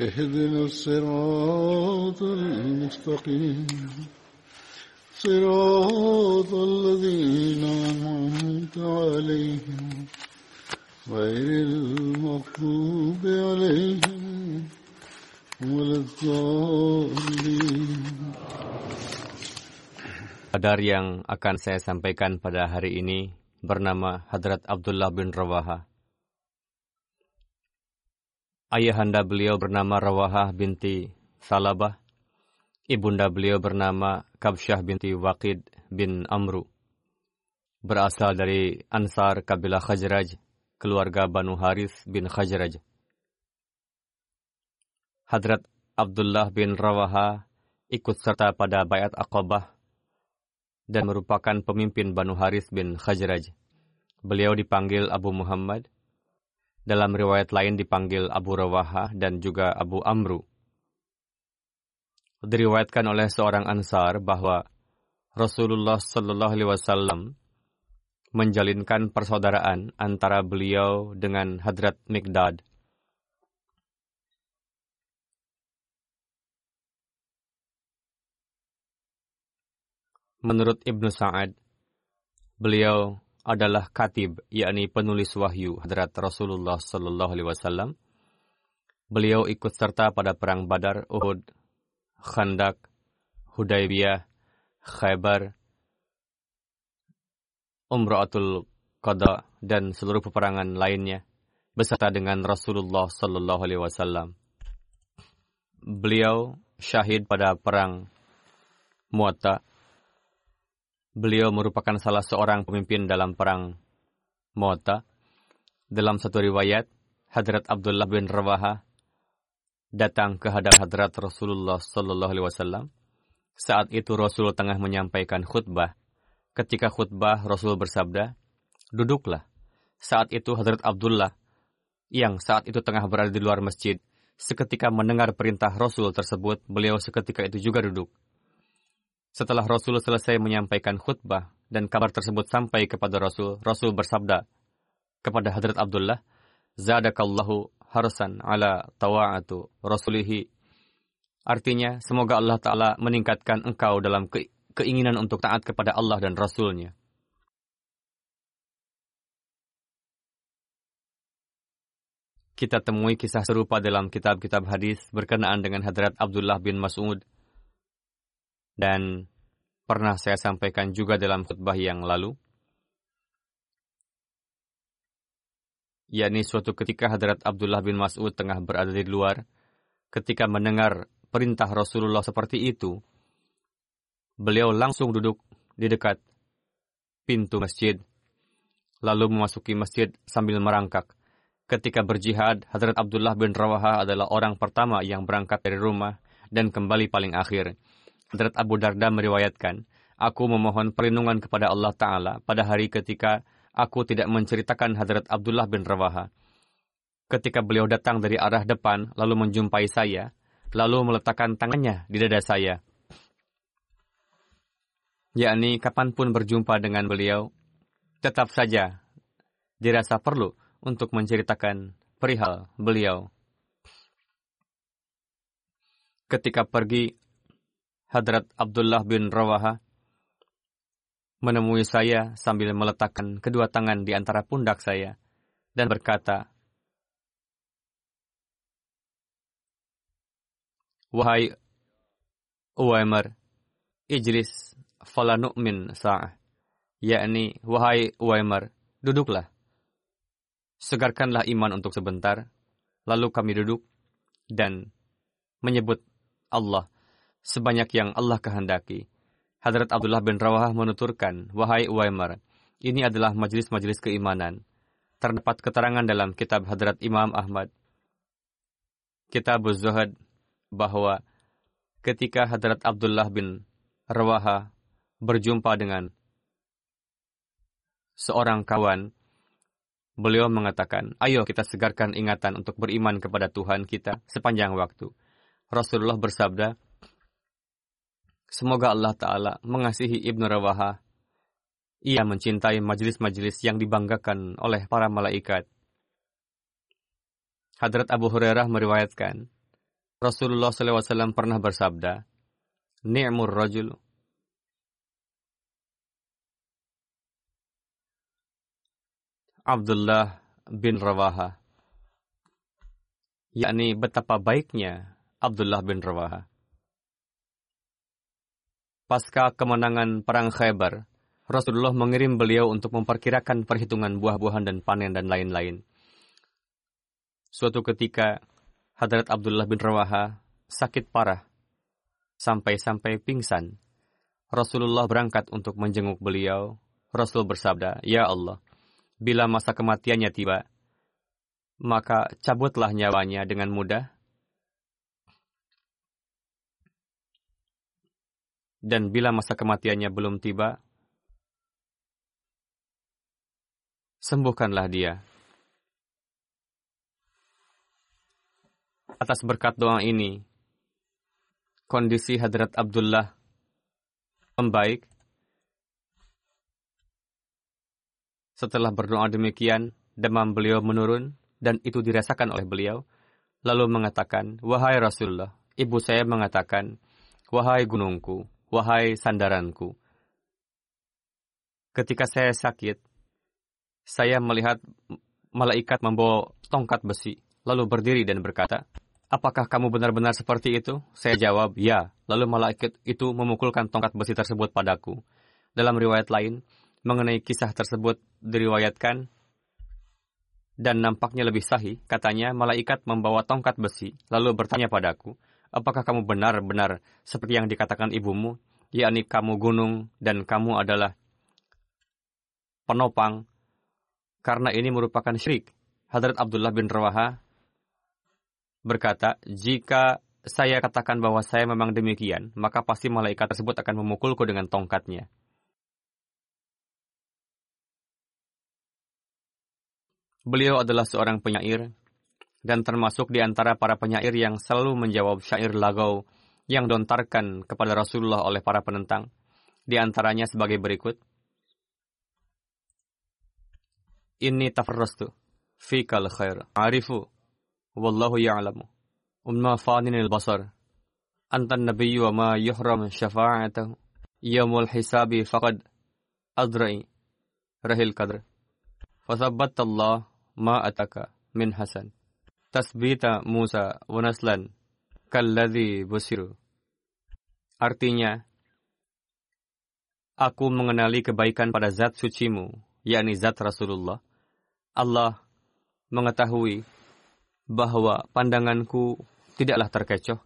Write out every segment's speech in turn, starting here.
اهدنا الصراط المستقيم صراط الذين أنعمت عليهم غير المغضوب عليهم ولا الضالين Qadar yang akan saya sampaikan pada hari ini bernama Hadrat Abdullah bin Rawaha. Ayahanda beliau bernama Rawahah binti Salabah. Ibunda beliau bernama Kabsyah binti Waqid bin Amru. Berasal dari Ansar kabilah Khajraj, keluarga Banu Haris bin Khajraj. Hadrat Abdullah bin Rawaha ikut serta pada Bayat Aqabah dan merupakan pemimpin Banu Haris bin Khajraj. Beliau dipanggil Abu Muhammad. Dalam riwayat lain dipanggil Abu Rawaha dan juga Abu Amru. Diriwayatkan oleh seorang Ansar bahwa Rasulullah Shallallahu Alaihi Wasallam menjalinkan persaudaraan antara beliau dengan Hadrat Mikdad. Menurut Ibnu Sa'ad, beliau adalah katib, yakni penulis wahyu Hadrat Rasulullah Sallallahu Alaihi Wasallam. Beliau ikut serta pada perang Badar, Uhud, Khandak, Hudaybiyah, Khaybar, Umratul Qada dan seluruh peperangan lainnya beserta dengan Rasulullah Sallallahu Alaihi Wasallam. Beliau syahid pada perang Muatta Beliau merupakan salah seorang pemimpin dalam perang Mu'ta. Dalam satu riwayat, Hadrat Abdullah bin Rawaha datang ke hadapan Hadrat Rasulullah Sallallahu Alaihi Wasallam. Saat itu Rasul tengah menyampaikan khutbah. Ketika khutbah, Rasul bersabda, "Duduklah." Saat itu Hadrat Abdullah yang saat itu tengah berada di luar masjid, seketika mendengar perintah Rasul tersebut, beliau seketika itu juga duduk. Setelah Rasul selesai menyampaikan khutbah dan kabar tersebut sampai kepada Rasul, Rasul bersabda kepada Hadrat Abdullah, Zadakallahu harsan ala tawa'atu rasulihi. Artinya, semoga Allah Ta'ala meningkatkan engkau dalam ke keinginan untuk taat kepada Allah dan Rasulnya. Kita temui kisah serupa dalam kitab-kitab hadis berkenaan dengan Hadrat Abdullah bin Mas'ud dan pernah saya sampaikan juga dalam khutbah yang lalu, yakni suatu ketika Hadrat Abdullah bin Mas'ud tengah berada di luar, ketika mendengar perintah Rasulullah seperti itu, beliau langsung duduk di dekat pintu masjid, lalu memasuki masjid sambil merangkak. Ketika berjihad, Hadrat Abdullah bin Rawaha adalah orang pertama yang berangkat dari rumah dan kembali paling akhir. Hadrat Abu Darda meriwayatkan, Aku memohon perlindungan kepada Allah Ta'ala pada hari ketika aku tidak menceritakan Hadrat Abdullah bin Rawaha. Ketika beliau datang dari arah depan, lalu menjumpai saya, lalu meletakkan tangannya di dada saya. Yakni kapan pun berjumpa dengan beliau, tetap saja dirasa perlu untuk menceritakan perihal beliau. Ketika pergi, Hadrat Abdullah bin Rawaha menemui saya sambil meletakkan kedua tangan di antara pundak saya dan berkata, Wahai Uwaimer, Ijlis falanu'min sa'ah. Yakni, wahai Uwaimar, duduklah. Segarkanlah iman untuk sebentar. Lalu kami duduk dan menyebut Allah sebanyak yang Allah kehendaki. Hadrat Abdullah bin Rawah menuturkan, Wahai Uwaimar, ini adalah majelis-majelis keimanan. Terdapat keterangan dalam kitab Hadrat Imam Ahmad, kitab Zuhad, bahwa ketika Hadrat Abdullah bin Rawaha berjumpa dengan seorang kawan, beliau mengatakan, ayo kita segarkan ingatan untuk beriman kepada Tuhan kita sepanjang waktu. Rasulullah bersabda, Semoga Allah Ta'ala mengasihi Ibnu Rawaha. Ia mencintai majelis-majelis yang dibanggakan oleh para malaikat. Hadrat Abu Hurairah meriwayatkan, Rasulullah SAW pernah bersabda, Ni'mur rajul Abdullah bin Rawaha yakni betapa baiknya Abdullah bin Rawaha pasca kemenangan Perang Khaybar, Rasulullah mengirim beliau untuk memperkirakan perhitungan buah-buahan dan panen dan lain-lain. Suatu ketika, Hadrat Abdullah bin Rawaha sakit parah, sampai-sampai pingsan. Rasulullah berangkat untuk menjenguk beliau. Rasul bersabda, Ya Allah, bila masa kematiannya tiba, maka cabutlah nyawanya dengan mudah dan bila masa kematiannya belum tiba, sembuhkanlah dia. Atas berkat doa ini, kondisi Hadrat Abdullah membaik. Setelah berdoa demikian, demam beliau menurun dan itu dirasakan oleh beliau. Lalu mengatakan, Wahai Rasulullah, ibu saya mengatakan, Wahai gunungku, wahai sandaranku. Ketika saya sakit, saya melihat malaikat membawa tongkat besi, lalu berdiri dan berkata, Apakah kamu benar-benar seperti itu? Saya jawab, ya. Lalu malaikat itu memukulkan tongkat besi tersebut padaku. Dalam riwayat lain, mengenai kisah tersebut diriwayatkan, dan nampaknya lebih sahih, katanya malaikat membawa tongkat besi, lalu bertanya padaku, apakah kamu benar-benar seperti yang dikatakan ibumu, yakni kamu gunung dan kamu adalah penopang, karena ini merupakan syirik. Hadrat Abdullah bin Rawaha berkata, jika saya katakan bahwa saya memang demikian, maka pasti malaikat tersebut akan memukulku dengan tongkatnya. Beliau adalah seorang penyair dan termasuk di antara para penyair yang selalu menjawab syair lagau yang dontarkan kepada Rasulullah oleh para penentang. Di antaranya sebagai berikut. Inni tafarrastu fikal khair. Arifu wallahu ya'lamu. Umma faninil basar. Antan nabiyyu wa ma yuhram syafa'atahu yamul hisabi faqad adrai rahil qadr. Fathabbatta Allah ma ataka min hasan tasbita Musa wa naslan kalladhi busiru. Artinya, aku mengenali kebaikan pada zat sucimu, yakni zat Rasulullah. Allah mengetahui bahwa pandanganku tidaklah terkecoh.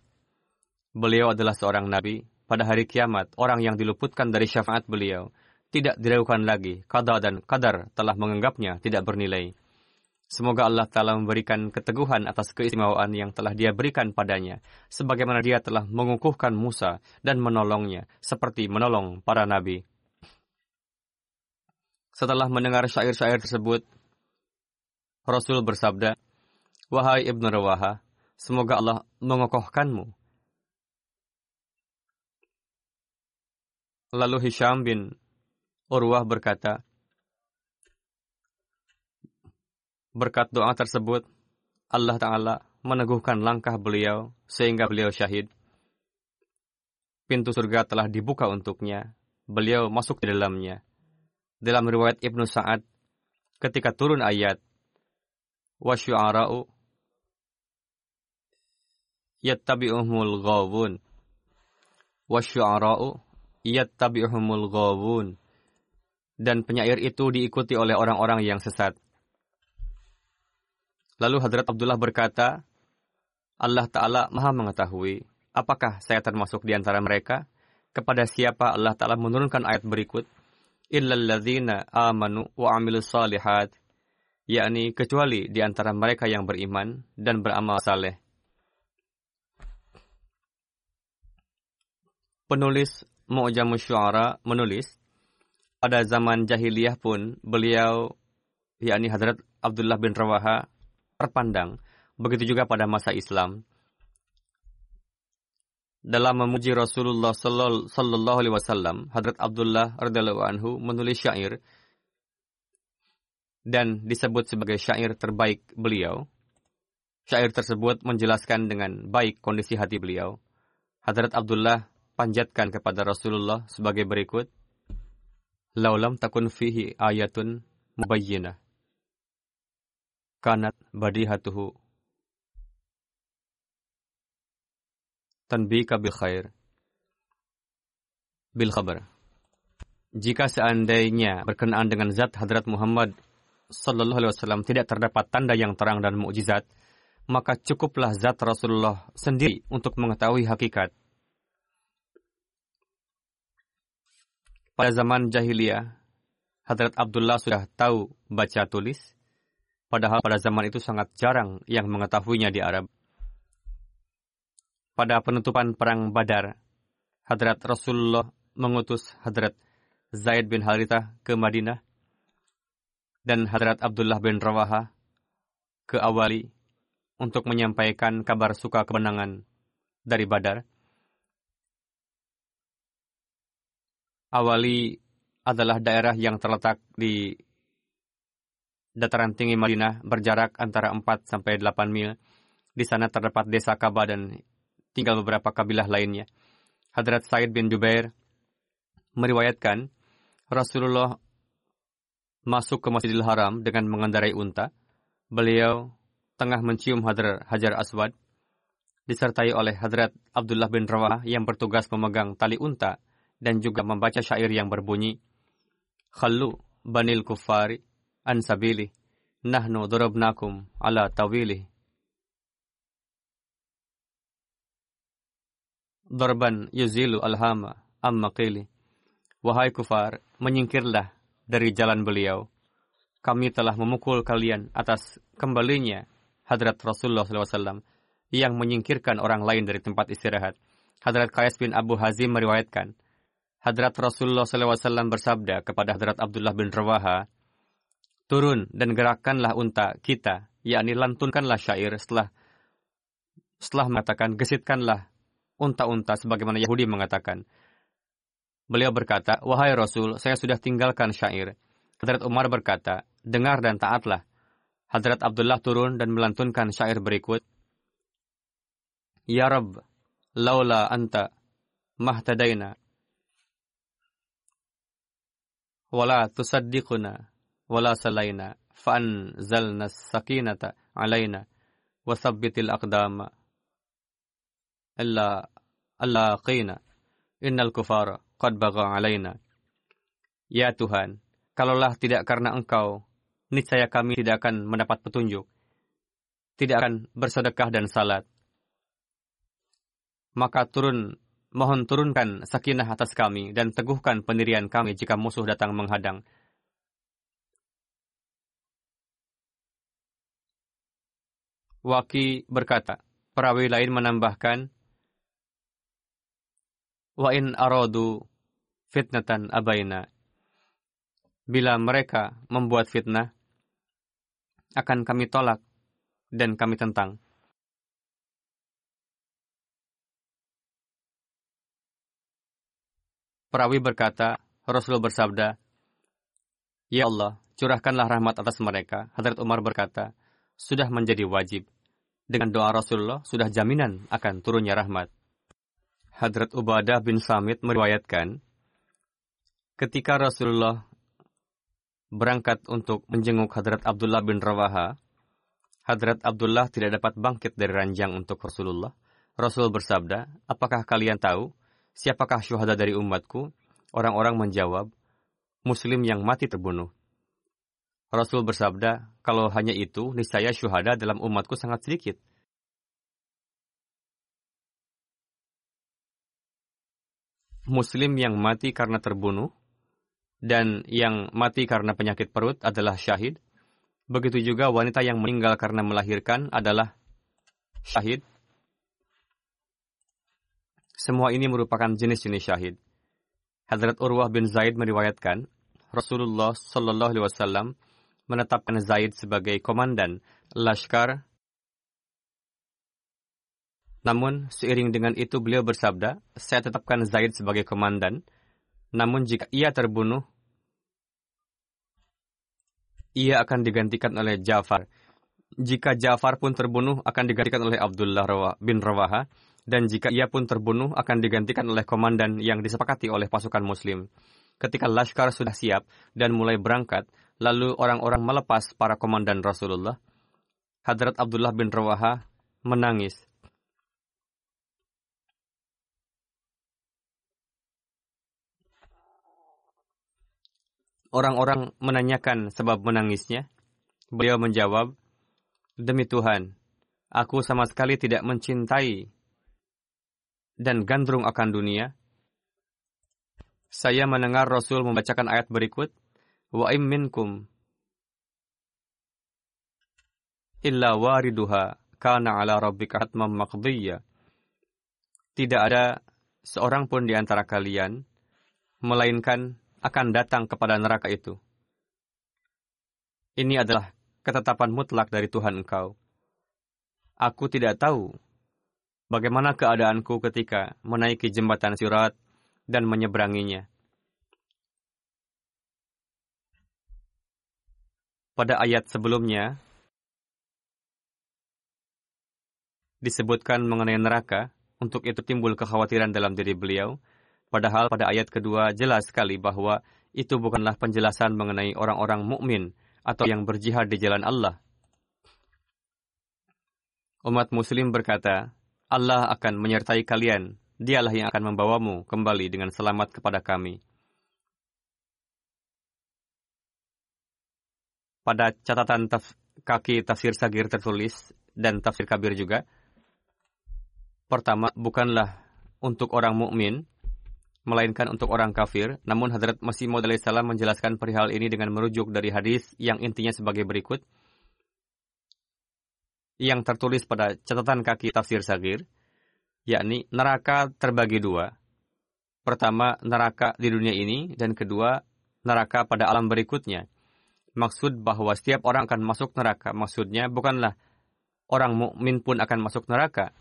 Beliau adalah seorang nabi. Pada hari kiamat, orang yang diluputkan dari syafaat beliau tidak diragukan lagi. Qadar dan kadar telah menganggapnya tidak bernilai. Semoga Allah Ta'ala memberikan keteguhan atas keistimewaan yang telah dia berikan padanya, sebagaimana dia telah mengukuhkan Musa dan menolongnya, seperti menolong para nabi. Setelah mendengar syair-syair tersebut, Rasul bersabda, Wahai Ibn Rawaha, semoga Allah mengokohkanmu. Lalu Hisham bin Urwah berkata, Berkat doa tersebut, Allah Ta'ala meneguhkan langkah beliau sehingga beliau syahid. Pintu surga telah dibuka untuknya. Beliau masuk di dalamnya. Dalam riwayat Ibnu Sa'ad, ketika turun ayat, وَشُعَرَاءُ يَتَّبِعُهُمُ الْغَوْبُونَ وَشُعَرَاءُ yattabi'uhumul ghawun. Dan penyair itu diikuti oleh orang-orang yang sesat. Lalu Hadrat Abdullah berkata, Allah Ta'ala maha mengetahui, apakah saya termasuk di antara mereka? Kepada siapa Allah Ta'ala menurunkan ayat berikut, Illalladzina amanu wa amilus salihat, yakni kecuali di antara mereka yang beriman dan beramal saleh. Penulis Mu'jamus Syuara menulis, pada zaman jahiliyah pun beliau, yakni Hadrat Abdullah bin Rawaha, terpandang. Begitu juga pada masa Islam. Dalam memuji Rasulullah Sallallahu Alaihi Wasallam, Hadrat Abdullah radhiallahu anhu menulis syair dan disebut sebagai syair terbaik beliau. Syair tersebut menjelaskan dengan baik kondisi hati beliau. Hadrat Abdullah panjatkan kepada Rasulullah sebagai berikut. Laulam takun fihi ayatun mubayyinah. Kanat badihatuhu. Tanbika bil khair. Bil khabar. Jika seandainya berkenaan dengan zat Hadrat Muhammad Sallallahu Alaihi Wasallam tidak terdapat tanda yang terang dan mukjizat, maka cukuplah zat Rasulullah sendiri untuk mengetahui hakikat Pada zaman jahiliyah, Hadrat Abdullah sudah tahu baca tulis, padahal pada zaman itu sangat jarang yang mengetahuinya di Arab. Pada penutupan Perang Badar, Hadrat Rasulullah mengutus Hadrat Zaid bin Harithah ke Madinah dan Hadrat Abdullah bin Rawaha ke Awali untuk menyampaikan kabar suka kemenangan dari Badar. Awali adalah daerah yang terletak di dataran tinggi Madinah berjarak antara 4 sampai 8 mil. Di sana terdapat desa Kaba dan tinggal beberapa kabilah lainnya. Hadrat Said bin Jubair meriwayatkan Rasulullah masuk ke Masjidil Haram dengan mengendarai unta. Beliau tengah mencium Hadrat Hajar Aswad disertai oleh Hadrat Abdullah bin Rawah yang bertugas memegang tali unta dan juga membaca syair yang berbunyi Khallu banil kufari an sabili nahnu durabnakum ala tawili Darban yuzilu alhama amma qili Wahai kufar, menyingkirlah dari jalan beliau. Kami telah memukul kalian atas kembalinya Hadrat Rasulullah SAW yang menyingkirkan orang lain dari tempat istirahat. Hadrat Qais bin Abu Hazim meriwayatkan, Hadrat Rasulullah SAW bersabda kepada Hadrat Abdullah bin Rawaha, Turun dan gerakkanlah unta kita, yakni lantunkanlah syair setelah setelah mengatakan gesitkanlah unta-unta sebagaimana Yahudi mengatakan. Beliau berkata, Wahai Rasul, saya sudah tinggalkan syair. Hadrat Umar berkata, Dengar dan taatlah. Hadrat Abdullah turun dan melantunkan syair berikut. Ya Rabb, laula anta mahtadaina wala tusaddiquna wala salaina fa'anzalna sakinata alaina wa sabbitil aqdama illa alla qina innal kufara qad baga alaina ya Tuhan kalaulah tidak karena engkau niscaya kami tidak akan mendapat petunjuk tidak akan bersedekah dan salat. Maka turun Mohon turunkan sakinah atas kami dan teguhkan pendirian kami jika musuh datang menghadang. Waki berkata, perawi lain menambahkan, Wa in aradu fitnatan abaina. Bila mereka membuat fitnah, akan kami tolak dan kami tentang. Perawi berkata, Rasul bersabda, Ya Allah, curahkanlah rahmat atas mereka. Hadrat Umar berkata, sudah menjadi wajib. Dengan doa Rasulullah, sudah jaminan akan turunnya rahmat. Hadrat Ubadah bin Samit meriwayatkan, ketika Rasulullah berangkat untuk menjenguk Hadrat Abdullah bin Rawaha, Hadrat Abdullah tidak dapat bangkit dari ranjang untuk Rasulullah. Rasul bersabda, apakah kalian tahu Siapakah syuhada dari umatku? Orang-orang menjawab, Muslim yang mati terbunuh. Rasul bersabda, kalau hanya itu, niscaya syuhada dalam umatku sangat sedikit. Muslim yang mati karena terbunuh dan yang mati karena penyakit perut adalah syahid. Begitu juga wanita yang meninggal karena melahirkan adalah syahid. Semua ini merupakan jenis-jenis syahid. Hadrat Urwah bin Zaid meriwayatkan, Rasulullah Shallallahu Alaihi Wasallam menetapkan Zaid sebagai komandan Lashkar namun, seiring dengan itu beliau bersabda, saya tetapkan Zaid sebagai komandan. Namun jika ia terbunuh, ia akan digantikan oleh Ja'far. Jika Ja'far pun terbunuh, akan digantikan oleh Abdullah bin Rawaha. Dan jika ia pun terbunuh, akan digantikan oleh komandan yang disepakati oleh pasukan muslim. Ketika Lashkar sudah siap dan mulai berangkat, lalu orang-orang melepas para komandan Rasulullah. Hadrat Abdullah bin Rawaha menangis Orang-orang menanyakan sebab menangisnya. Beliau menjawab, Demi Tuhan, aku sama sekali tidak mencintai dan gandrung akan dunia. Saya mendengar Rasul membacakan ayat berikut, Wa im minkum illa wariduha kana ala rabbika hatmam maqdiyya. Tidak ada seorang pun di antara kalian, melainkan akan datang kepada neraka itu. Ini adalah ketetapan mutlak dari Tuhan engkau. Aku tidak tahu bagaimana keadaanku ketika menaiki jembatan sirat dan menyeberanginya. Pada ayat sebelumnya, disebutkan mengenai neraka, untuk itu timbul kekhawatiran dalam diri beliau, Padahal pada ayat kedua jelas sekali bahwa itu bukanlah penjelasan mengenai orang-orang mukmin atau yang berjihad di jalan Allah. Umat muslim berkata, Allah akan menyertai kalian, dialah yang akan membawamu kembali dengan selamat kepada kami. Pada catatan taf kaki tafsir sagir tertulis dan tafsir kabir juga, pertama, bukanlah untuk orang mukmin melainkan untuk orang kafir. Namun Hadrat Masih Maud salam menjelaskan perihal ini dengan merujuk dari hadis yang intinya sebagai berikut. Yang tertulis pada catatan kaki tafsir sagir, yakni neraka terbagi dua. Pertama, neraka di dunia ini, dan kedua, neraka pada alam berikutnya. Maksud bahwa setiap orang akan masuk neraka, maksudnya bukanlah orang mukmin pun akan masuk neraka,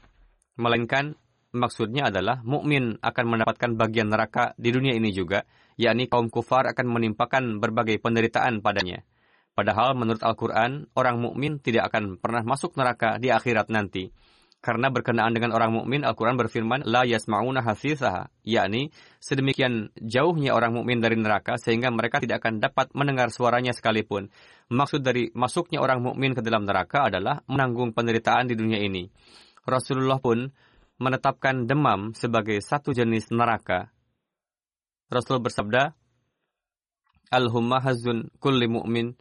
melainkan maksudnya adalah mukmin akan mendapatkan bagian neraka di dunia ini juga, yakni kaum kufar akan menimpakan berbagai penderitaan padanya. Padahal menurut Al-Quran, orang mukmin tidak akan pernah masuk neraka di akhirat nanti. Karena berkenaan dengan orang mukmin, Al-Quran berfirman, La yasma'una hasisaha, yakni sedemikian jauhnya orang mukmin dari neraka sehingga mereka tidak akan dapat mendengar suaranya sekalipun. Maksud dari masuknya orang mukmin ke dalam neraka adalah menanggung penderitaan di dunia ini. Rasulullah pun menetapkan demam sebagai satu jenis neraka. Rasul bersabda, Al-Hummahazun kulli mu'min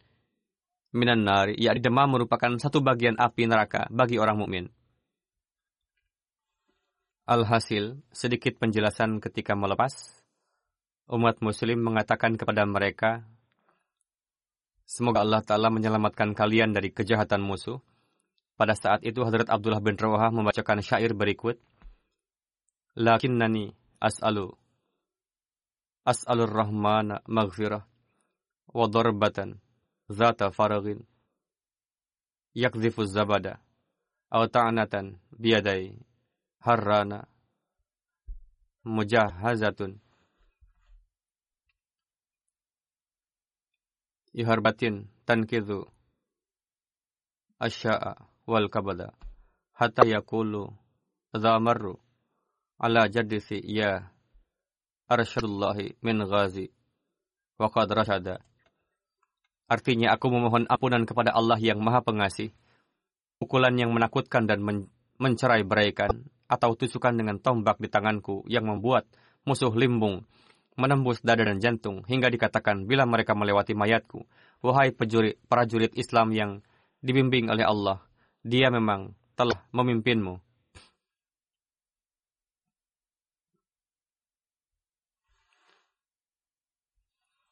minan nari, yakni demam merupakan satu bagian api neraka bagi orang mukmin. Alhasil, sedikit penjelasan ketika melepas, umat muslim mengatakan kepada mereka, Semoga Allah Ta'ala menyelamatkan kalian dari kejahatan musuh, pada saat itu Hadrat Abdullah bin Rawahah membacakan syair berikut. Lakinnani as'alu as'alur rahmana maghfirah wa darbatan zata faragin yakzifu zabada aw ta'natan biyadai harrana. Mujahazatun. Iharbatin tankidu. Asya'a wal kabada. Hatta yakulu zamarru ala jaddisi ya arsyadullahi min ghazi. Waqad rasyada Artinya aku memohon ampunan kepada Allah yang maha pengasih. Pukulan yang menakutkan dan men mencerai beraikan atau tusukan dengan tombak di tanganku yang membuat musuh limbung, menembus dada dan jantung, hingga dikatakan bila mereka melewati mayatku, wahai pejurit, prajurit Islam yang dibimbing oleh Allah, dia memang telah memimpinmu.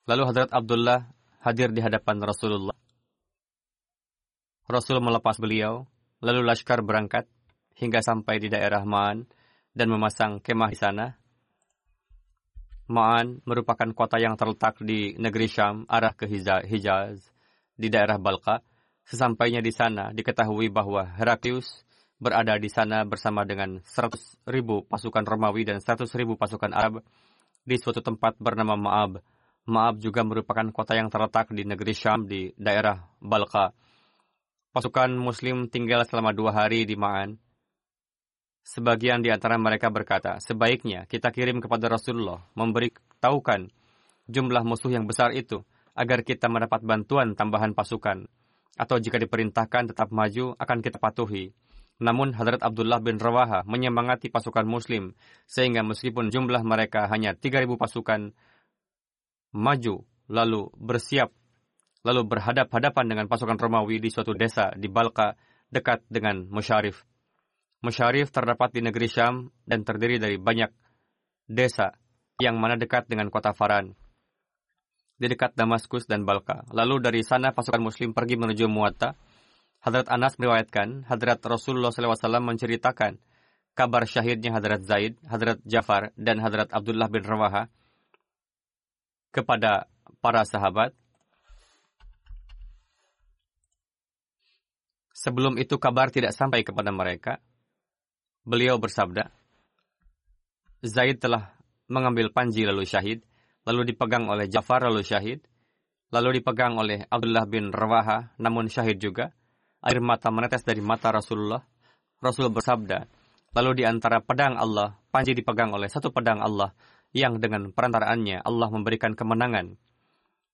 Lalu Hadrat Abdullah hadir di hadapan Rasulullah. Rasul melepas beliau, lalu Laskar berangkat hingga sampai di daerah Ma'an dan memasang kemah di sana. Ma'an merupakan kota yang terletak di negeri Syam, arah ke Hijaz, di daerah Balqa. Sesampainya di sana, diketahui bahwa Heraklius berada di sana bersama dengan 100 ribu pasukan Romawi dan 100 ribu pasukan Arab di suatu tempat bernama Ma'ab. Ma'ab juga merupakan kota yang terletak di negeri Syam di daerah Balqa. Pasukan Muslim tinggal selama dua hari di Ma'an. Sebagian di antara mereka berkata, sebaiknya kita kirim kepada Rasulullah, memberi tahukan jumlah musuh yang besar itu, agar kita mendapat bantuan tambahan pasukan. Atau jika diperintahkan tetap maju, akan kita patuhi. Namun Hadrat Abdullah bin Rawaha menyemangati pasukan muslim, sehingga meskipun jumlah mereka hanya 3.000 pasukan, maju, lalu bersiap, lalu berhadap-hadapan dengan pasukan Romawi di suatu desa di Balka, dekat dengan Musyarif. Musyarif terdapat di negeri Syam dan terdiri dari banyak desa yang mana dekat dengan kota Faran. Di dekat Damaskus dan Balka. Lalu dari sana pasukan muslim pergi menuju Muatta. Hadrat Anas meriwayatkan, Hadrat Rasulullah SAW menceritakan kabar syahidnya Hadrat Zaid, Hadrat Jafar, dan Hadrat Abdullah bin Rawaha kepada para sahabat. Sebelum itu kabar tidak sampai kepada mereka, Beliau bersabda, Zaid telah mengambil panji lalu syahid, lalu dipegang oleh Jafar lalu syahid, lalu dipegang oleh Abdullah bin Rawaha, namun syahid juga. Air mata menetes dari mata Rasulullah. Rasul bersabda, lalu di antara pedang Allah, panji dipegang oleh satu pedang Allah, yang dengan perantaraannya Allah memberikan kemenangan.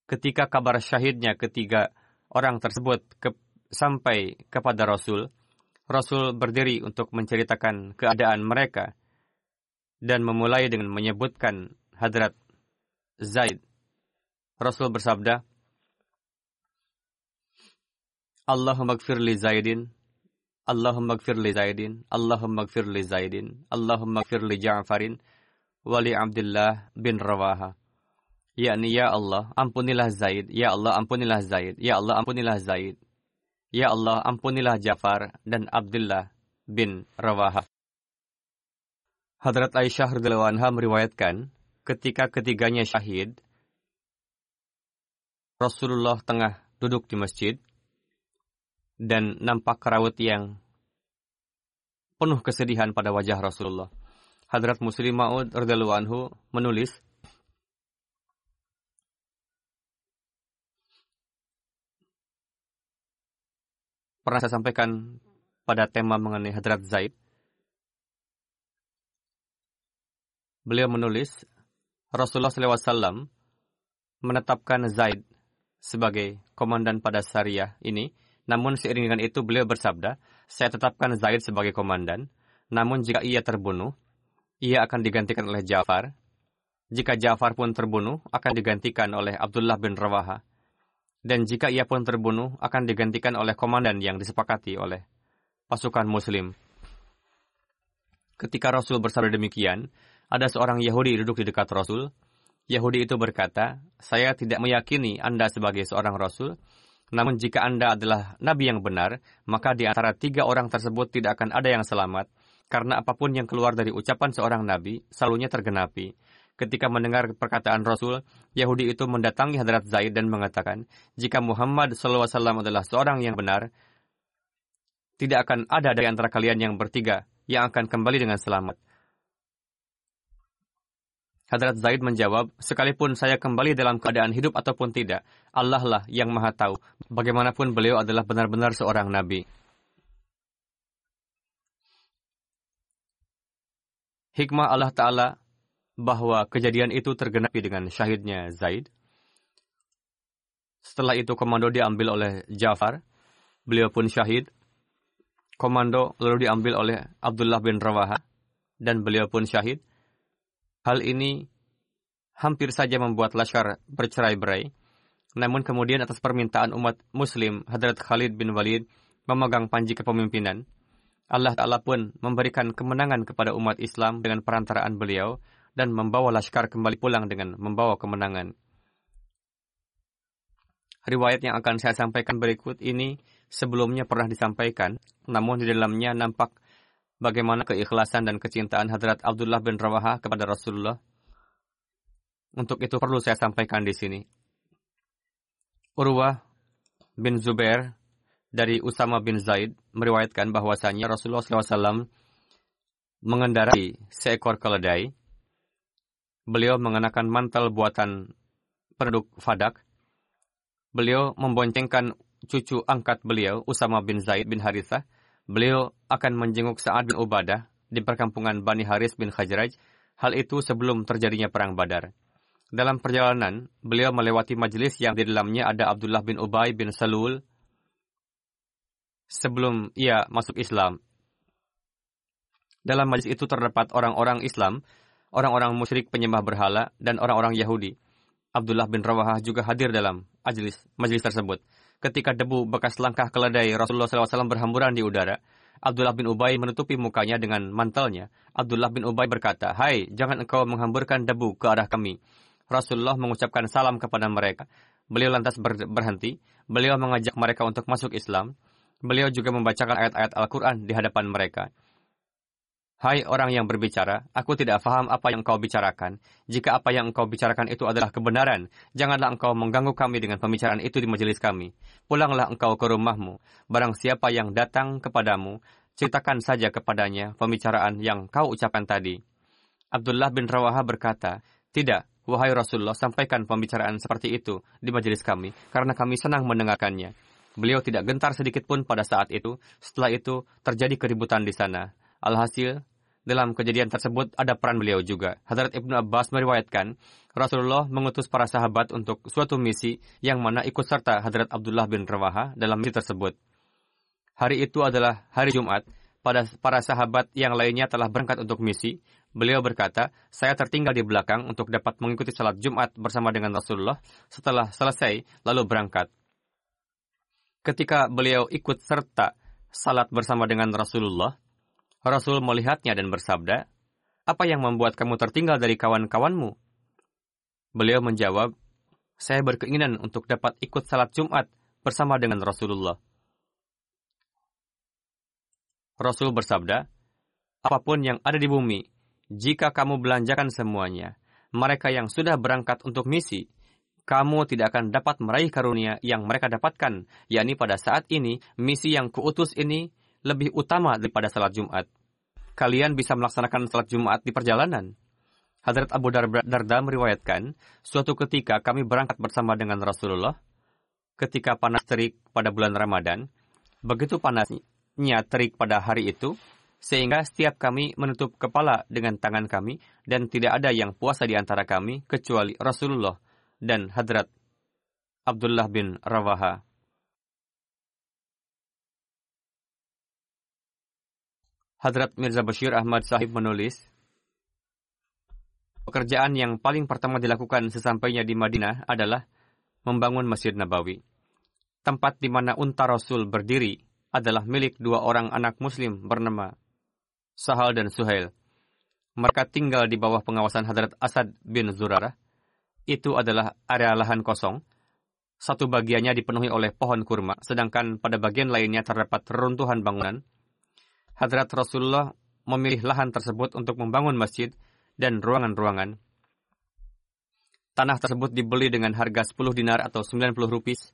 Ketika kabar syahidnya ketiga orang tersebut ke, sampai kepada Rasul, Rasul berdiri untuk menceritakan keadaan mereka dan memulai dengan menyebutkan hadrat Zaid. Rasul bersabda, Allahumma gfir li Zaidin, Allahumma gfir li Zaidin, Allahumma gfir li Zaidin, Allahumma gfir li Ja'farin, wali Abdullah bin Rawaha. Yakni, Ya Allah, ampunilah Zaid, Ya Allah, ampunilah Zaid, Ya Allah, ampunilah Zaid. Ya Allah, ampunilah Jafar dan Abdullah bin Rawaha. Hadrat Aisyah radhiyallahu anha meriwayatkan, ketika ketiganya syahid, Rasulullah tengah duduk di masjid dan nampak raut yang penuh kesedihan pada wajah Rasulullah. Hadrat Muslim Ma'ud anhu menulis, pernah saya sampaikan pada tema mengenai Hadrat Zaid. Beliau menulis, Rasulullah SAW menetapkan Zaid sebagai komandan pada syariah ini, namun seiring dengan itu beliau bersabda, saya tetapkan Zaid sebagai komandan, namun jika ia terbunuh, ia akan digantikan oleh Ja'far. Jika Ja'far pun terbunuh, akan digantikan oleh Abdullah bin Rawaha dan jika ia pun terbunuh akan digantikan oleh komandan yang disepakati oleh pasukan muslim. Ketika Rasul bersabda demikian, ada seorang Yahudi duduk di dekat Rasul. Yahudi itu berkata, saya tidak meyakini Anda sebagai seorang Rasul, namun jika Anda adalah Nabi yang benar, maka di antara tiga orang tersebut tidak akan ada yang selamat, karena apa pun yang keluar dari ucapan seorang Nabi, selalunya tergenapi. Ketika mendengar perkataan Rasul, Yahudi itu mendatangi Hadrat Zaid dan mengatakan, jika Muhammad SAW adalah seorang yang benar, tidak akan ada dari antara kalian yang bertiga yang akan kembali dengan selamat. Hadrat Zaid menjawab, sekalipun saya kembali dalam keadaan hidup ataupun tidak, Allah lah yang maha tahu. Bagaimanapun beliau adalah benar-benar seorang nabi. Hikmah Allah Ta'ala bahwa kejadian itu tergenapi dengan syahidnya Zaid. Setelah itu komando diambil oleh Jafar, beliau pun syahid. Komando lalu diambil oleh Abdullah bin Rawaha, dan beliau pun syahid. Hal ini hampir saja membuat Laskar bercerai-berai. Namun kemudian atas permintaan umat muslim, Hadrat Khalid bin Walid memegang panji kepemimpinan. Allah Ta'ala pun memberikan kemenangan kepada umat Islam dengan perantaraan beliau dan membawa Laskar kembali pulang dengan membawa kemenangan. Riwayat yang akan saya sampaikan berikut ini sebelumnya pernah disampaikan, namun di dalamnya nampak bagaimana keikhlasan dan kecintaan Hadrat Abdullah bin Rawaha kepada Rasulullah untuk itu perlu saya sampaikan di sini. Urwah bin Zubair dari Usama bin Zaid meriwayatkan bahwasanya Rasulullah SAW mengendarai seekor keledai. Beliau mengenakan mantel buatan penduduk Fadak. Beliau memboncengkan cucu angkat beliau, Usama bin Zaid bin Harithah. Beliau akan menjenguk Sa'ad bin Ubadah di perkampungan Bani Haris bin Khajraj. Hal itu sebelum terjadinya Perang Badar. Dalam perjalanan, beliau melewati majelis yang di dalamnya ada Abdullah bin Ubay bin Salul sebelum ia masuk Islam. Dalam majelis itu terdapat orang-orang Islam, orang-orang musyrik penyembah berhala, dan orang-orang Yahudi. Abdullah bin Rawahah juga hadir dalam majelis, majelis tersebut. Ketika debu bekas langkah keledai Rasulullah SAW berhamburan di udara, Abdullah bin Ubay menutupi mukanya dengan mantelnya. Abdullah bin Ubay berkata, Hai, jangan engkau menghamburkan debu ke arah kami. Rasulullah mengucapkan salam kepada mereka. Beliau lantas ber berhenti. Beliau mengajak mereka untuk masuk Islam. Beliau juga membacakan ayat-ayat Al-Quran di hadapan mereka. Hai orang yang berbicara, aku tidak faham apa yang engkau bicarakan. Jika apa yang engkau bicarakan itu adalah kebenaran, janganlah engkau mengganggu kami dengan pembicaraan itu di majelis kami. Pulanglah engkau ke rumahmu. Barang siapa yang datang kepadamu, ceritakan saja kepadanya pembicaraan yang kau ucapkan tadi. Abdullah bin Rawaha berkata, Tidak, Wahai Rasulullah, sampaikan pembicaraan seperti itu di majelis kami, karena kami senang mendengarkannya. Beliau tidak gentar sedikit pun pada saat itu. Setelah itu, terjadi keributan di sana. Alhasil, dalam kejadian tersebut ada peran beliau juga. Hadrat Ibnu Abbas meriwayatkan, Rasulullah mengutus para sahabat untuk suatu misi yang mana ikut serta Hadrat Abdullah bin Rawaha dalam misi tersebut. Hari itu adalah hari Jumat, pada para sahabat yang lainnya telah berangkat untuk misi, Beliau berkata, saya tertinggal di belakang untuk dapat mengikuti salat Jumat bersama dengan Rasulullah setelah selesai lalu berangkat. Ketika beliau ikut serta salat bersama dengan Rasulullah, Rasul melihatnya dan bersabda, apa yang membuat kamu tertinggal dari kawan-kawanmu? Beliau menjawab, saya berkeinginan untuk dapat ikut salat Jumat bersama dengan Rasulullah. Rasul bersabda, apa pun yang ada di bumi, jika kamu belanjakan semuanya, mereka yang sudah berangkat untuk misi, kamu tidak akan dapat meraih karunia yang mereka dapatkan, yakni pada saat ini, misi yang kuutus ini lebih utama daripada salat Jumat. Kalian bisa melaksanakan salat Jumat di perjalanan. Hadrat Abu Darda meriwayatkan, suatu ketika kami berangkat bersama dengan Rasulullah, ketika panas terik pada bulan Ramadan, begitu panasnya terik pada hari itu, sehingga setiap kami menutup kepala dengan tangan kami, dan tidak ada yang puasa di antara kami kecuali Rasulullah dan Hadrat Abdullah bin Rawaha. Hadrat Mirza Bashir Ahmad Sahib menulis, Pekerjaan yang paling pertama dilakukan sesampainya di Madinah adalah membangun Masjid Nabawi. Tempat di mana unta Rasul berdiri adalah milik dua orang anak Muslim bernama Sahal dan Suhail. Mereka tinggal di bawah pengawasan Hadrat Asad bin Zurarah. Itu adalah area lahan kosong. Satu bagiannya dipenuhi oleh pohon kurma, sedangkan pada bagian lainnya terdapat reruntuhan bangunan. Hadrat Rasulullah memilih lahan tersebut untuk membangun masjid dan ruangan-ruangan. Tanah tersebut dibeli dengan harga 10 dinar atau 90 rupis.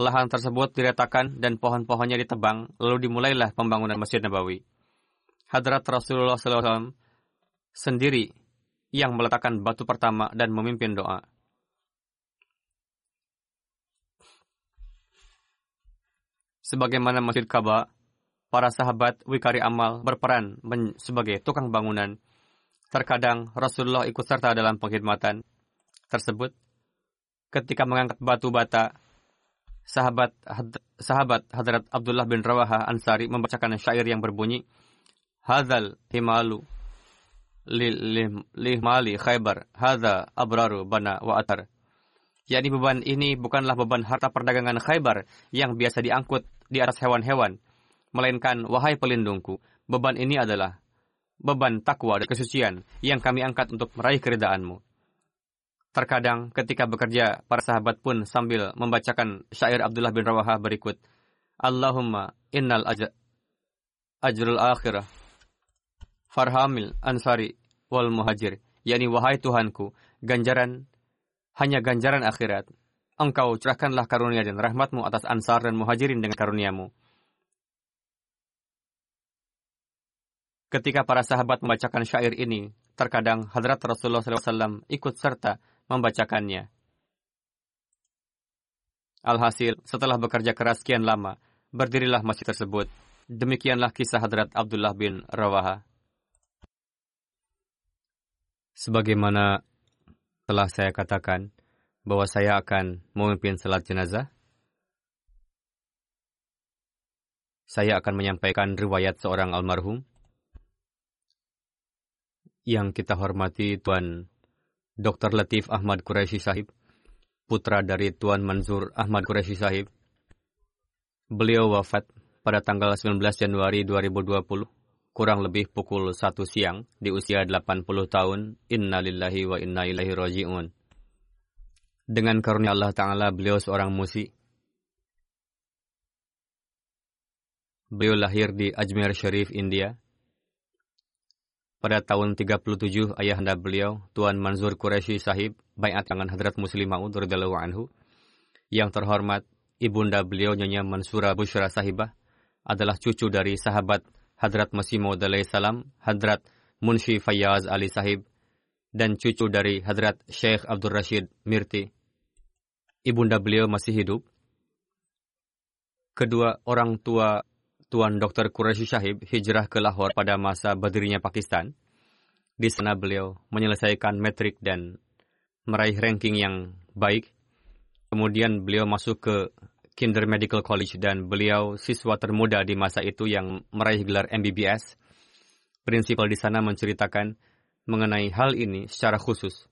Lahan tersebut diretakan dan pohon-pohonnya ditebang, lalu dimulailah pembangunan Masjid Nabawi hadrat Rasulullah SAW sendiri yang meletakkan batu pertama dan memimpin doa. Sebagaimana Masjid Ka'bah, para sahabat Wikari Amal berperan sebagai tukang bangunan. Terkadang Rasulullah ikut serta dalam pengkhidmatan tersebut. Ketika mengangkat batu bata, sahabat sahabat Hadrat Abdullah bin Rawaha Ansari membacakan syair yang berbunyi, Hadal himalu li mali khaybar hadha abraru bana wa atar yakni beban ini bukanlah beban harta perdagangan khaybar yang biasa diangkut di atas hewan-hewan melainkan wahai pelindungku beban ini adalah beban takwa dan kesucian yang kami angkat untuk meraih keredaanmu. Terkadang ketika bekerja, para sahabat pun sambil membacakan syair Abdullah bin Rawaha berikut. Allahumma innal aj ajrul akhirah farhamil ansari wal muhajir. yakni wahai Tuhanku, ganjaran hanya ganjaran akhirat. Engkau curahkanlah karunia dan rahmatmu atas ansar dan muhajirin dengan karuniamu. Ketika para sahabat membacakan syair ini, terkadang Hadrat Rasulullah SAW ikut serta membacakannya. Alhasil, setelah bekerja keras sekian lama, berdirilah masjid tersebut. Demikianlah kisah Hadrat Abdullah bin Rawaha. Sebagaimana telah saya katakan bahwa saya akan memimpin salat jenazah, saya akan menyampaikan riwayat seorang almarhum yang kita hormati Tuan Dr. Latif Ahmad Quraisy Sahib, putra dari Tuan Manzur Ahmad Quraisy Sahib. Beliau wafat pada tanggal 19 Januari 2020, kurang lebih pukul 1 siang di usia 80 tahun. Inna lillahi wa inna ilaihi raji'un. Dengan karunia Allah Ta'ala, beliau seorang musik. Beliau lahir di Ajmer Sharif, India pada tahun 37, ayahanda beliau, Tuan Manzur Quraisy Sahib, bayat tangan Hadrat Muslim Ma'ud anhu. Yang terhormat, ibunda beliau Nyonya Mansura Bushra Sahibah adalah cucu dari sahabat Hadrat Masih Maud salam, Hadrat Munshi Fayyaz Ali Sahib, dan cucu dari Hadrat Syekh Abdul Rashid Mirti. Ibunda beliau masih hidup. Kedua orang tua Tuan Dr. Quraisy Syahib hijrah ke Lahore pada masa berdirinya Pakistan. Di sana beliau menyelesaikan metrik dan meraih ranking yang baik. Kemudian beliau masuk ke Kinder Medical College dan beliau siswa termuda di masa itu yang meraih gelar MBBS. Prinsipal di sana menceritakan mengenai hal ini secara khusus.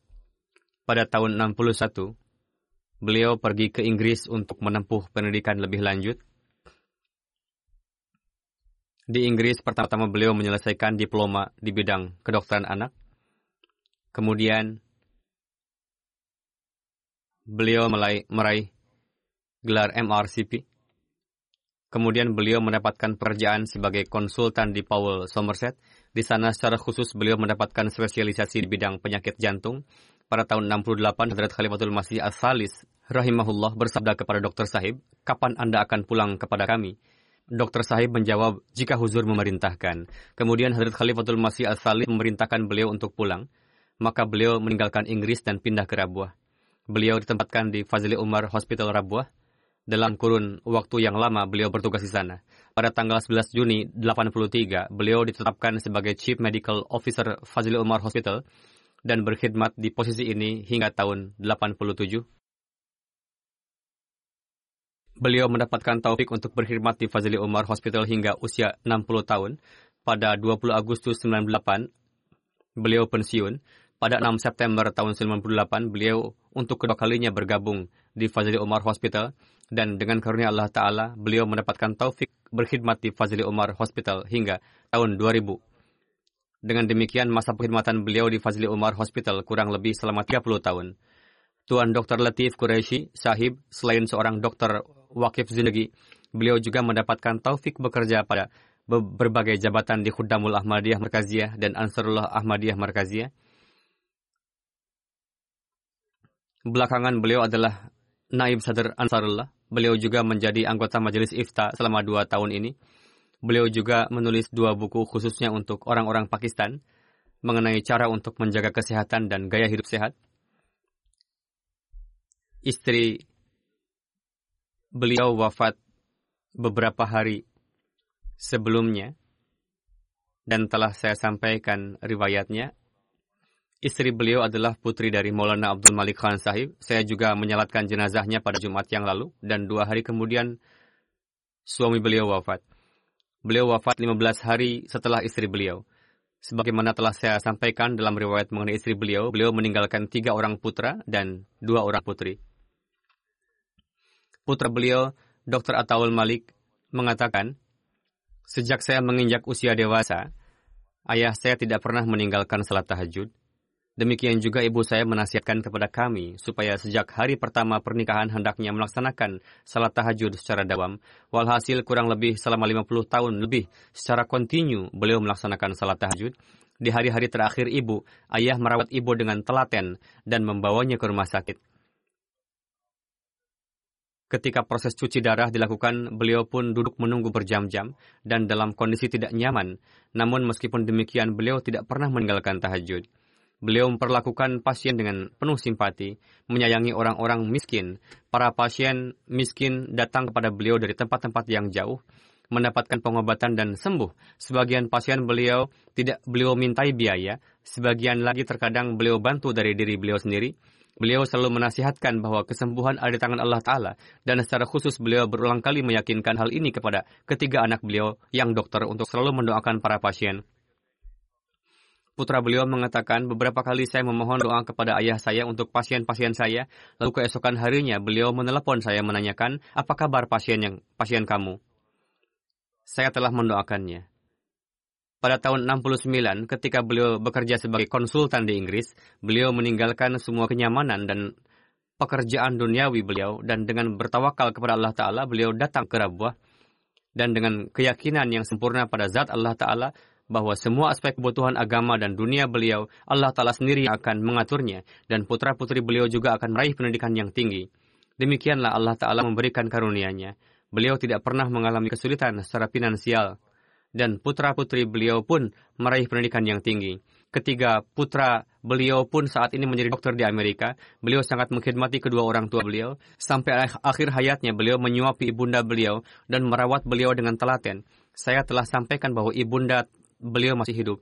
Pada tahun 61, beliau pergi ke Inggris untuk menempuh pendidikan lebih lanjut di Inggris, pertama-tama beliau menyelesaikan diploma di bidang kedokteran anak. Kemudian, beliau meraih, meraih gelar MRCP. Kemudian beliau mendapatkan pekerjaan sebagai konsultan di Powell Somerset. Di sana secara khusus beliau mendapatkan spesialisasi di bidang penyakit jantung. Pada tahun 68, Hadrat Khalifatul Masih As-Salis rahimahullah bersabda kepada dokter sahib, kapan Anda akan pulang kepada kami? Dokter Sahib menjawab, jika huzur memerintahkan. Kemudian Hadrat Khalifatul Masih Al-Salih memerintahkan beliau untuk pulang. Maka beliau meninggalkan Inggris dan pindah ke Rabuah. Beliau ditempatkan di Fazli Umar Hospital Rabuah. Dalam kurun waktu yang lama beliau bertugas di sana. Pada tanggal 11 Juni 83, beliau ditetapkan sebagai Chief Medical Officer Fazli Umar Hospital dan berkhidmat di posisi ini hingga tahun 87. Beliau mendapatkan taufik untuk berkhidmat di Fazli Umar Hospital hingga usia 60 tahun. Pada 20 Agustus 98, beliau pensiun. Pada 6 September tahun 98, beliau untuk kedua kalinya bergabung di Fazli Umar Hospital dan dengan karunia Allah Ta'ala, beliau mendapatkan taufik berkhidmat di Fazli Umar Hospital hingga tahun 2000. Dengan demikian, masa perkhidmatan beliau di Fazli Umar Hospital kurang lebih selama 30 tahun. Tuan Dr. Latif Qureshi, sahib, selain seorang dokter wakif zindagi, beliau juga mendapatkan taufik bekerja pada berbagai jabatan di Khuddamul Ahmadiyah Markaziyah dan Ansarullah Ahmadiyah Markaziyah. Belakangan beliau adalah Naib Sadr Ansarullah. Beliau juga menjadi anggota Majelis Ifta selama dua tahun ini. Beliau juga menulis dua buku khususnya untuk orang-orang Pakistan mengenai cara untuk menjaga kesehatan dan gaya hidup sehat istri beliau wafat beberapa hari sebelumnya dan telah saya sampaikan riwayatnya. Istri beliau adalah putri dari Maulana Abdul Malik Khan Sahib. Saya juga menyalatkan jenazahnya pada Jumat yang lalu dan dua hari kemudian suami beliau wafat. Beliau wafat 15 hari setelah istri beliau. Sebagaimana telah saya sampaikan dalam riwayat mengenai istri beliau, beliau meninggalkan tiga orang putra dan dua orang putri. Putra beliau, Dr. Ataul Malik, mengatakan, Sejak saya menginjak usia dewasa, ayah saya tidak pernah meninggalkan salat tahajud. Demikian juga ibu saya menasihatkan kepada kami supaya sejak hari pertama pernikahan hendaknya melaksanakan salat tahajud secara dawam. Walhasil kurang lebih selama 50 tahun lebih secara kontinu beliau melaksanakan salat tahajud. Di hari-hari terakhir ibu, ayah merawat ibu dengan telaten dan membawanya ke rumah sakit. Ketika proses cuci darah dilakukan, beliau pun duduk menunggu berjam-jam dan dalam kondisi tidak nyaman. Namun meskipun demikian, beliau tidak pernah meninggalkan tahajud. Beliau memperlakukan pasien dengan penuh simpati, menyayangi orang-orang miskin. Para pasien miskin datang kepada beliau dari tempat-tempat yang jauh, mendapatkan pengobatan dan sembuh. Sebagian pasien beliau tidak beliau mintai biaya, sebagian lagi terkadang beliau bantu dari diri beliau sendiri. Beliau selalu menasihatkan bahwa kesembuhan ada di tangan Allah Ta'ala, dan secara khusus beliau berulang kali meyakinkan hal ini kepada ketiga anak beliau yang dokter untuk selalu mendoakan para pasien. Putra beliau mengatakan, beberapa kali saya memohon doa kepada ayah saya untuk pasien-pasien saya, lalu keesokan harinya beliau menelepon saya menanyakan, apa kabar pasien yang pasien kamu? Saya telah mendoakannya. Pada tahun 69, ketika beliau bekerja sebagai konsultan di Inggris, beliau meninggalkan semua kenyamanan dan pekerjaan duniawi beliau, dan dengan bertawakal kepada Allah Ta'ala, beliau datang ke Rabuah, dan dengan keyakinan yang sempurna pada zat Allah Ta'ala, bahwa semua aspek kebutuhan agama dan dunia beliau, Allah Ta'ala sendiri akan mengaturnya, dan putra-putri beliau juga akan meraih pendidikan yang tinggi. Demikianlah Allah Ta'ala memberikan karunia-Nya. Beliau tidak pernah mengalami kesulitan secara finansial, dan putra-putri beliau pun meraih pendidikan yang tinggi. Ketiga putra beliau pun saat ini menjadi dokter di Amerika. Beliau sangat mengkhidmati kedua orang tua beliau. Sampai akhir hayatnya beliau menyuapi ibunda beliau dan merawat beliau dengan telaten. Saya telah sampaikan bahwa ibunda beliau masih hidup.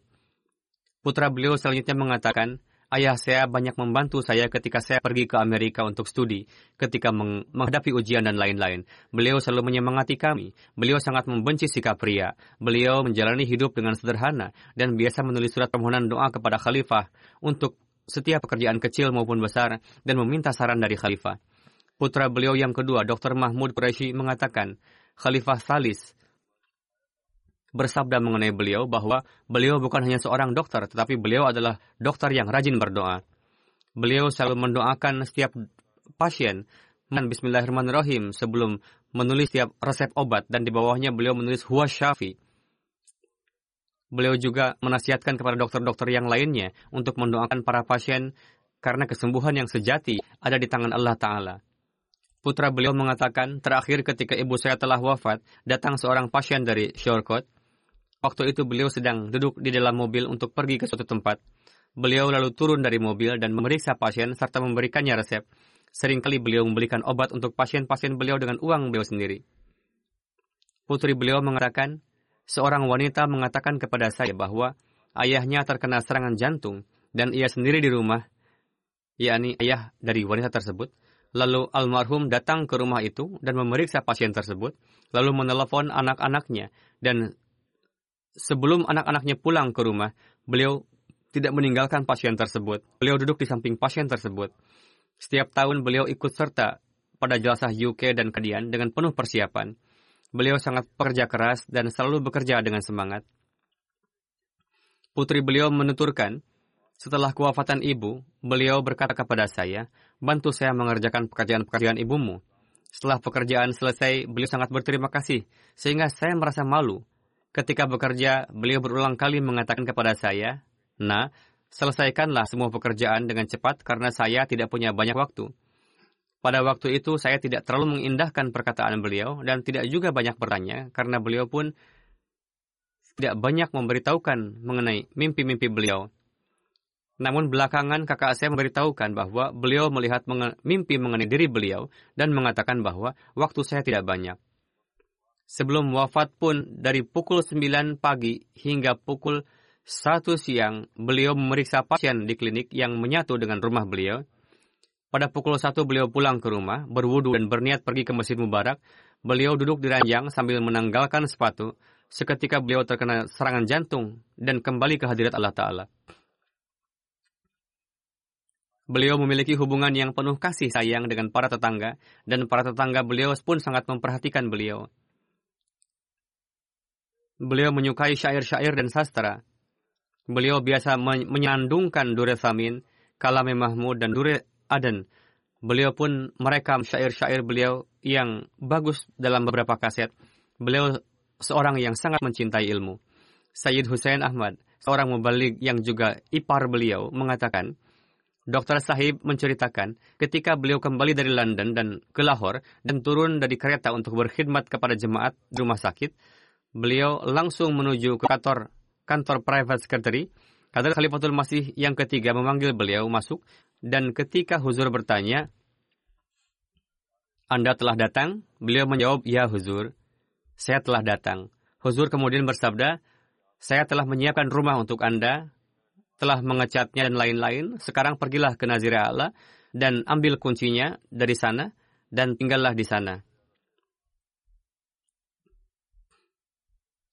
Putra beliau selanjutnya mengatakan, Ayah saya banyak membantu saya ketika saya pergi ke Amerika untuk studi, ketika menghadapi ujian dan lain-lain. Beliau selalu menyemangati kami. Beliau sangat membenci sikap pria. Beliau menjalani hidup dengan sederhana dan biasa menulis surat permohonan doa kepada khalifah untuk setiap pekerjaan kecil maupun besar dan meminta saran dari khalifah. Putra beliau yang kedua, Dr. Mahmud Quraisy mengatakan, Khalifah Salis bersabda mengenai beliau bahwa beliau bukan hanya seorang dokter, tetapi beliau adalah dokter yang rajin berdoa. Beliau selalu mendoakan setiap pasien dan Bismillahirrahmanirrahim sebelum menulis setiap resep obat dan di bawahnya beliau menulis huwa syafi. Beliau juga menasihatkan kepada dokter-dokter yang lainnya untuk mendoakan para pasien karena kesembuhan yang sejati ada di tangan Allah Ta'ala. Putra beliau mengatakan, terakhir ketika ibu saya telah wafat, datang seorang pasien dari Shortcut Waktu itu beliau sedang duduk di dalam mobil untuk pergi ke suatu tempat. Beliau lalu turun dari mobil dan memeriksa pasien serta memberikannya resep. Seringkali beliau membelikan obat untuk pasien-pasien beliau dengan uang beliau sendiri. Putri beliau mengatakan, seorang wanita mengatakan kepada saya bahwa ayahnya terkena serangan jantung dan ia sendiri di rumah, yakni ayah dari wanita tersebut. Lalu almarhum datang ke rumah itu dan memeriksa pasien tersebut, lalu menelepon anak-anaknya dan sebelum anak-anaknya pulang ke rumah, beliau tidak meninggalkan pasien tersebut. Beliau duduk di samping pasien tersebut. Setiap tahun beliau ikut serta pada jelasah UK dan Kedian dengan penuh persiapan. Beliau sangat pekerja keras dan selalu bekerja dengan semangat. Putri beliau menuturkan, setelah kewafatan ibu, beliau berkata kepada saya, bantu saya mengerjakan pekerjaan-pekerjaan ibumu. Setelah pekerjaan selesai, beliau sangat berterima kasih, sehingga saya merasa malu Ketika bekerja, beliau berulang kali mengatakan kepada saya, Nah, selesaikanlah semua pekerjaan dengan cepat karena saya tidak punya banyak waktu. Pada waktu itu saya tidak terlalu mengindahkan perkataan beliau dan tidak juga banyak bertanya karena beliau pun tidak banyak memberitahukan mengenai mimpi-mimpi beliau. Namun belakangan kakak saya memberitahukan bahwa beliau melihat mimpi mengenai diri beliau dan mengatakan bahwa waktu saya tidak banyak. Sebelum wafat pun dari pukul 9 pagi hingga pukul 1 siang, beliau memeriksa pasien di klinik yang menyatu dengan rumah beliau. Pada pukul 1 beliau pulang ke rumah, berwudu dan berniat pergi ke Masjid Mubarak. Beliau duduk di ranjang sambil menanggalkan sepatu. seketika beliau terkena serangan jantung dan kembali ke hadirat Allah Ta'ala. Beliau memiliki hubungan yang penuh kasih sayang dengan para tetangga, dan para tetangga beliau pun sangat memperhatikan beliau. Beliau menyukai syair-syair dan sastra. Beliau biasa menyandungkan Dure Samin, Kalame Mahmud, dan Dure Aden. Beliau pun merekam syair-syair beliau yang bagus dalam beberapa kaset. Beliau seorang yang sangat mencintai ilmu. Sayyid Hussein Ahmad, seorang mubalik yang juga ipar beliau, mengatakan, Dr. Sahib menceritakan ketika beliau kembali dari London dan ke Lahore dan turun dari kereta untuk berkhidmat kepada jemaat rumah sakit, beliau langsung menuju ke kantor kantor private secretary. Kadar Khalifatul Masih yang ketiga memanggil beliau masuk dan ketika Huzur bertanya, Anda telah datang? Beliau menjawab, Ya Huzur, saya telah datang. Huzur kemudian bersabda, saya telah menyiapkan rumah untuk Anda telah mengecatnya dan lain-lain, sekarang pergilah ke Nazirah Allah dan ambil kuncinya dari sana dan tinggallah di sana.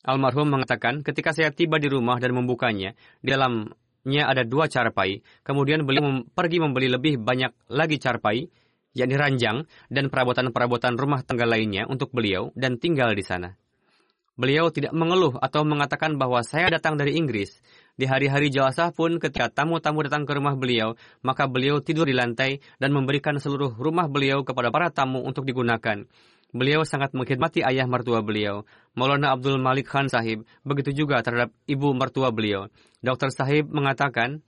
Almarhum mengatakan, ketika saya tiba di rumah dan membukanya, di dalamnya ada dua carpai. Kemudian beliau mem pergi membeli lebih banyak lagi carpai, yakni ranjang dan perabotan-perabotan rumah tangga lainnya untuk beliau dan tinggal di sana. Beliau tidak mengeluh atau mengatakan bahwa saya datang dari Inggris. Di hari-hari jelasah pun ketika tamu-tamu datang ke rumah beliau, maka beliau tidur di lantai dan memberikan seluruh rumah beliau kepada para tamu untuk digunakan. Beliau sangat mengkhidmati ayah mertua beliau, Maulana Abdul Malik Khan Sahib, begitu juga terhadap ibu mertua beliau. Dokter Sahib mengatakan,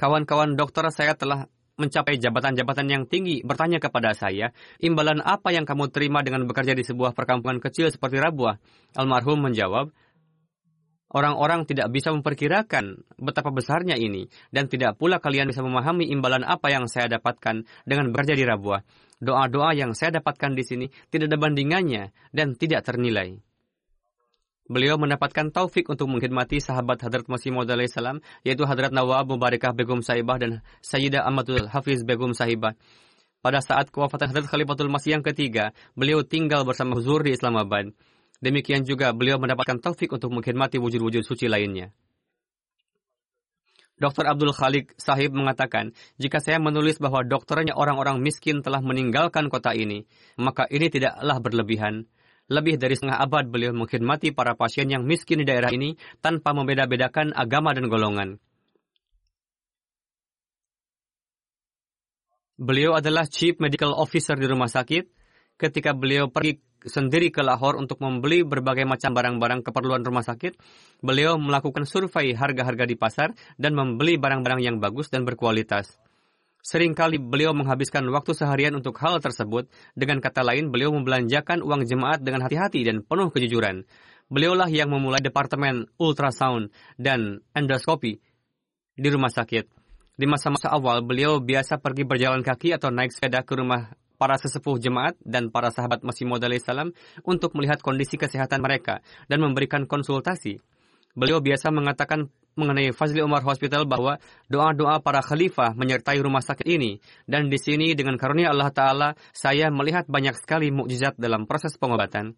Kawan-kawan dokter saya telah mencapai jabatan-jabatan yang tinggi bertanya kepada saya, imbalan apa yang kamu terima dengan bekerja di sebuah perkampungan kecil seperti Rabuah? Almarhum menjawab, Orang-orang tidak bisa memperkirakan betapa besarnya ini, dan tidak pula kalian bisa memahami imbalan apa yang saya dapatkan dengan bekerja di Rabuah. Doa-doa yang saya dapatkan di sini tidak ada bandingannya dan tidak ternilai. Beliau mendapatkan taufik untuk mengkhidmati sahabat Hadrat Masih Maud salam, yaitu Hadrat Nawab Mubarakah Begum Sahibah dan Sayyidah Amatul Hafiz Begum Sahibah. Pada saat kewafatan Hadrat Khalifatul Masih yang ketiga, beliau tinggal bersama Huzur di Islamabad. Demikian juga beliau mendapatkan taufik untuk mengkhidmati wujud-wujud suci lainnya. Dr. Abdul Khalik Sahib mengatakan, jika saya menulis bahwa dokternya orang-orang miskin telah meninggalkan kota ini, maka ini tidaklah berlebihan. Lebih dari setengah abad beliau mengkhidmati para pasien yang miskin di daerah ini tanpa membeda-bedakan agama dan golongan. Beliau adalah Chief Medical Officer di rumah sakit. Ketika beliau pergi sendiri ke Lahore untuk membeli berbagai macam barang-barang keperluan rumah sakit, beliau melakukan survei harga-harga di pasar dan membeli barang-barang yang bagus dan berkualitas. Seringkali beliau menghabiskan waktu seharian untuk hal tersebut. Dengan kata lain, beliau membelanjakan uang jemaat dengan hati-hati dan penuh kejujuran. Beliaulah yang memulai departemen ultrasound dan endoskopi di rumah sakit. Di masa-masa awal, beliau biasa pergi berjalan kaki atau naik sepeda ke rumah para sesepuh jemaat dan para sahabat Masih Maud salam untuk melihat kondisi kesehatan mereka dan memberikan konsultasi. Beliau biasa mengatakan mengenai Fazli Umar Hospital bahwa doa-doa para khalifah menyertai rumah sakit ini. Dan di sini dengan karunia Allah Ta'ala, saya melihat banyak sekali mukjizat dalam proses pengobatan.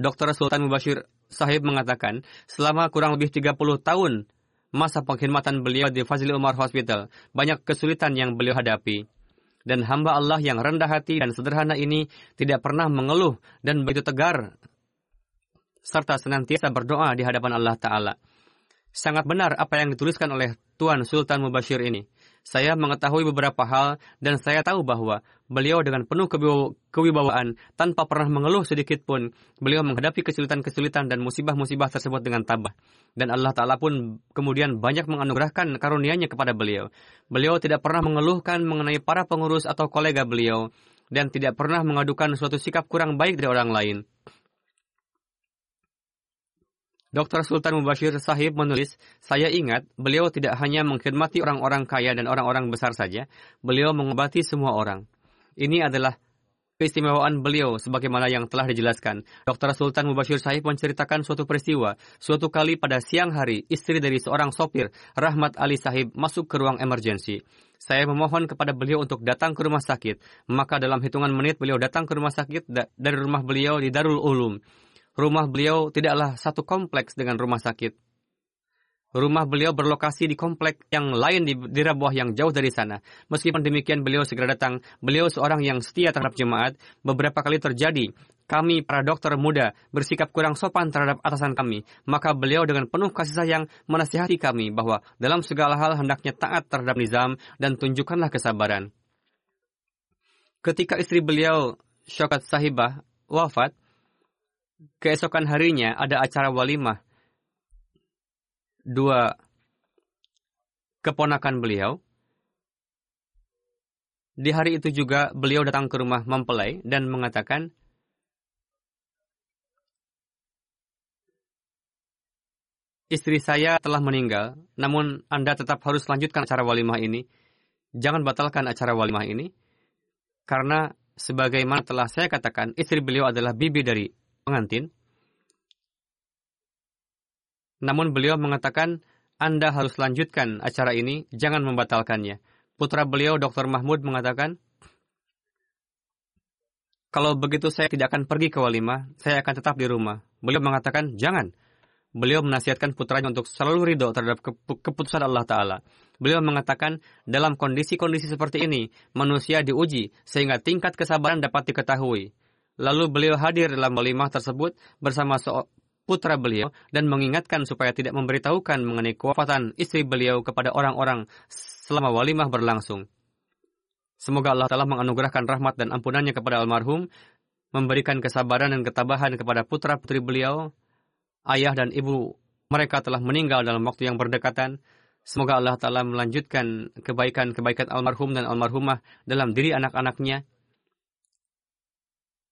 Dr. Sultan Mubashir Sahib mengatakan, selama kurang lebih 30 tahun masa pengkhidmatan beliau di Fazli Umar Hospital, banyak kesulitan yang beliau hadapi. Dan hamba Allah yang rendah hati dan sederhana ini tidak pernah mengeluh dan begitu tegar serta senantiasa berdoa di hadapan Allah Ta'ala. Sangat benar apa yang dituliskan oleh Tuan Sultan Mubashir ini. Saya mengetahui beberapa hal dan saya tahu bahwa beliau dengan penuh kewibawaan tanpa pernah mengeluh sedikit pun, beliau menghadapi kesulitan-kesulitan dan musibah-musibah tersebut dengan tabah. Dan Allah Ta'ala pun kemudian banyak menganugerahkan karunia-Nya kepada beliau. Beliau tidak pernah mengeluhkan mengenai para pengurus atau kolega beliau dan tidak pernah mengadukan suatu sikap kurang baik dari orang lain. Dr. Sultan Mubashir Sahib menulis, saya ingat beliau tidak hanya mengkhidmati orang-orang kaya dan orang-orang besar saja, beliau mengobati semua orang. Ini adalah keistimewaan beliau sebagaimana yang telah dijelaskan. Dr. Sultan Mubashir Sahib menceritakan suatu peristiwa. Suatu kali pada siang hari, istri dari seorang sopir, Rahmat Ali Sahib, masuk ke ruang emergensi. Saya memohon kepada beliau untuk datang ke rumah sakit. Maka dalam hitungan menit beliau datang ke rumah sakit dari rumah beliau di Darul Ulum. Rumah beliau tidaklah satu kompleks dengan rumah sakit. Rumah beliau berlokasi di komplek yang lain di, di Rabuah yang jauh dari sana. Meskipun demikian beliau segera datang. Beliau seorang yang setia terhadap jemaat. Beberapa kali terjadi kami para dokter muda bersikap kurang sopan terhadap atasan kami. Maka beliau dengan penuh kasih sayang menasihati kami bahwa dalam segala hal hendaknya taat terhadap nizam dan tunjukkanlah kesabaran. Ketika istri beliau Syokat Sahibah wafat, keesokan harinya ada acara walimah dua keponakan beliau. Di hari itu juga beliau datang ke rumah mempelai dan mengatakan, Istri saya telah meninggal, namun Anda tetap harus lanjutkan acara walimah ini. Jangan batalkan acara walimah ini, karena sebagaimana telah saya katakan, istri beliau adalah bibi dari pengantin. Namun beliau mengatakan, Anda harus lanjutkan acara ini, jangan membatalkannya. Putra beliau, Dr. Mahmud, mengatakan, kalau begitu saya tidak akan pergi ke walimah, saya akan tetap di rumah. Beliau mengatakan, jangan. Beliau menasihatkan putranya untuk selalu ridho terhadap keputusan Allah Ta'ala. Beliau mengatakan, dalam kondisi-kondisi seperti ini, manusia diuji sehingga tingkat kesabaran dapat diketahui. Lalu beliau hadir dalam walimah tersebut bersama putra beliau dan mengingatkan supaya tidak memberitahukan mengenai kewafatan istri beliau kepada orang-orang selama walimah berlangsung. Semoga Allah telah menganugerahkan rahmat dan ampunannya kepada almarhum, memberikan kesabaran dan ketabahan kepada putra-putri beliau, ayah dan ibu mereka telah meninggal dalam waktu yang berdekatan. Semoga Allah Ta'ala melanjutkan kebaikan-kebaikan almarhum dan almarhumah dalam diri anak-anaknya.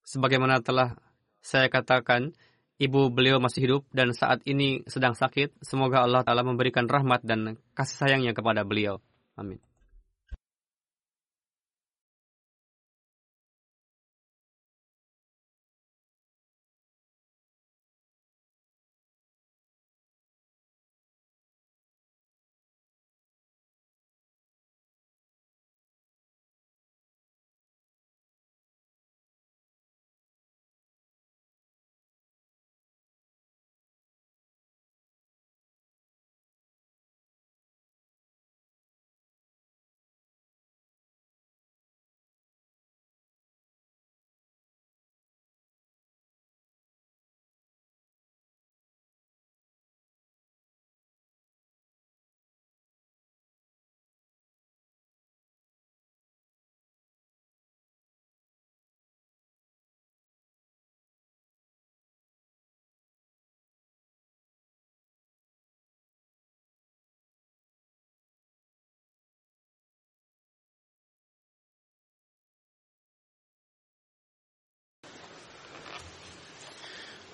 Sebagaimana telah saya katakan, ibu beliau masih hidup dan saat ini sedang sakit. Semoga Allah Ta'ala memberikan rahmat dan kasih sayangnya kepada beliau. Amin.